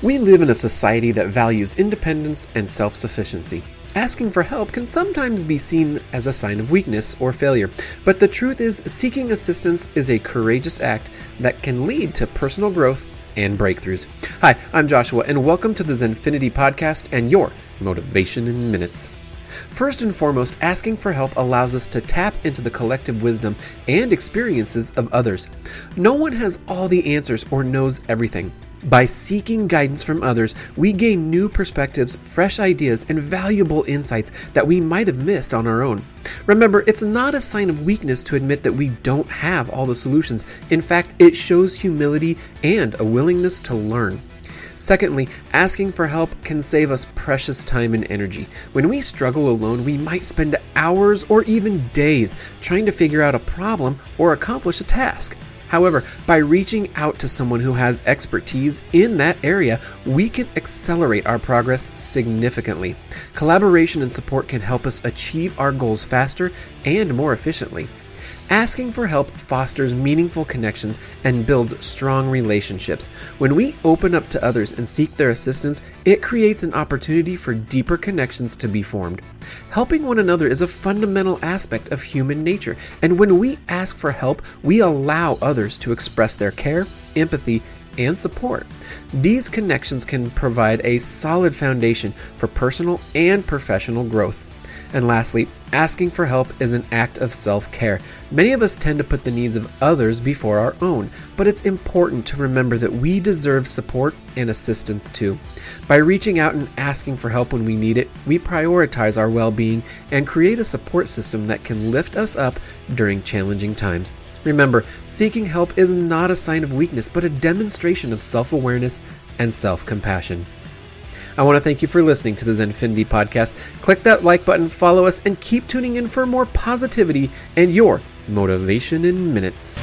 We live in a society that values independence and self sufficiency. Asking for help can sometimes be seen as a sign of weakness or failure, but the truth is, seeking assistance is a courageous act that can lead to personal growth and breakthroughs. Hi, I'm Joshua, and welcome to the Zenfinity Podcast and your Motivation in Minutes. First and foremost, asking for help allows us to tap into the collective wisdom and experiences of others. No one has all the answers or knows everything. By seeking guidance from others, we gain new perspectives, fresh ideas, and valuable insights that we might have missed on our own. Remember, it's not a sign of weakness to admit that we don't have all the solutions. In fact, it shows humility and a willingness to learn. Secondly, asking for help can save us precious time and energy. When we struggle alone, we might spend hours or even days trying to figure out a problem or accomplish a task. However, by reaching out to someone who has expertise in that area, we can accelerate our progress significantly. Collaboration and support can help us achieve our goals faster and more efficiently. Asking for help fosters meaningful connections and builds strong relationships. When we open up to others and seek their assistance, it creates an opportunity for deeper connections to be formed. Helping one another is a fundamental aspect of human nature, and when we ask for help, we allow others to express their care, empathy, and support. These connections can provide a solid foundation for personal and professional growth. And lastly, asking for help is an act of self care. Many of us tend to put the needs of others before our own, but it's important to remember that we deserve support and assistance too. By reaching out and asking for help when we need it, we prioritize our well being and create a support system that can lift us up during challenging times. Remember, seeking help is not a sign of weakness, but a demonstration of self awareness and self compassion. I want to thank you for listening to the Zenfinity podcast. Click that like button, follow us, and keep tuning in for more positivity and your motivation in minutes.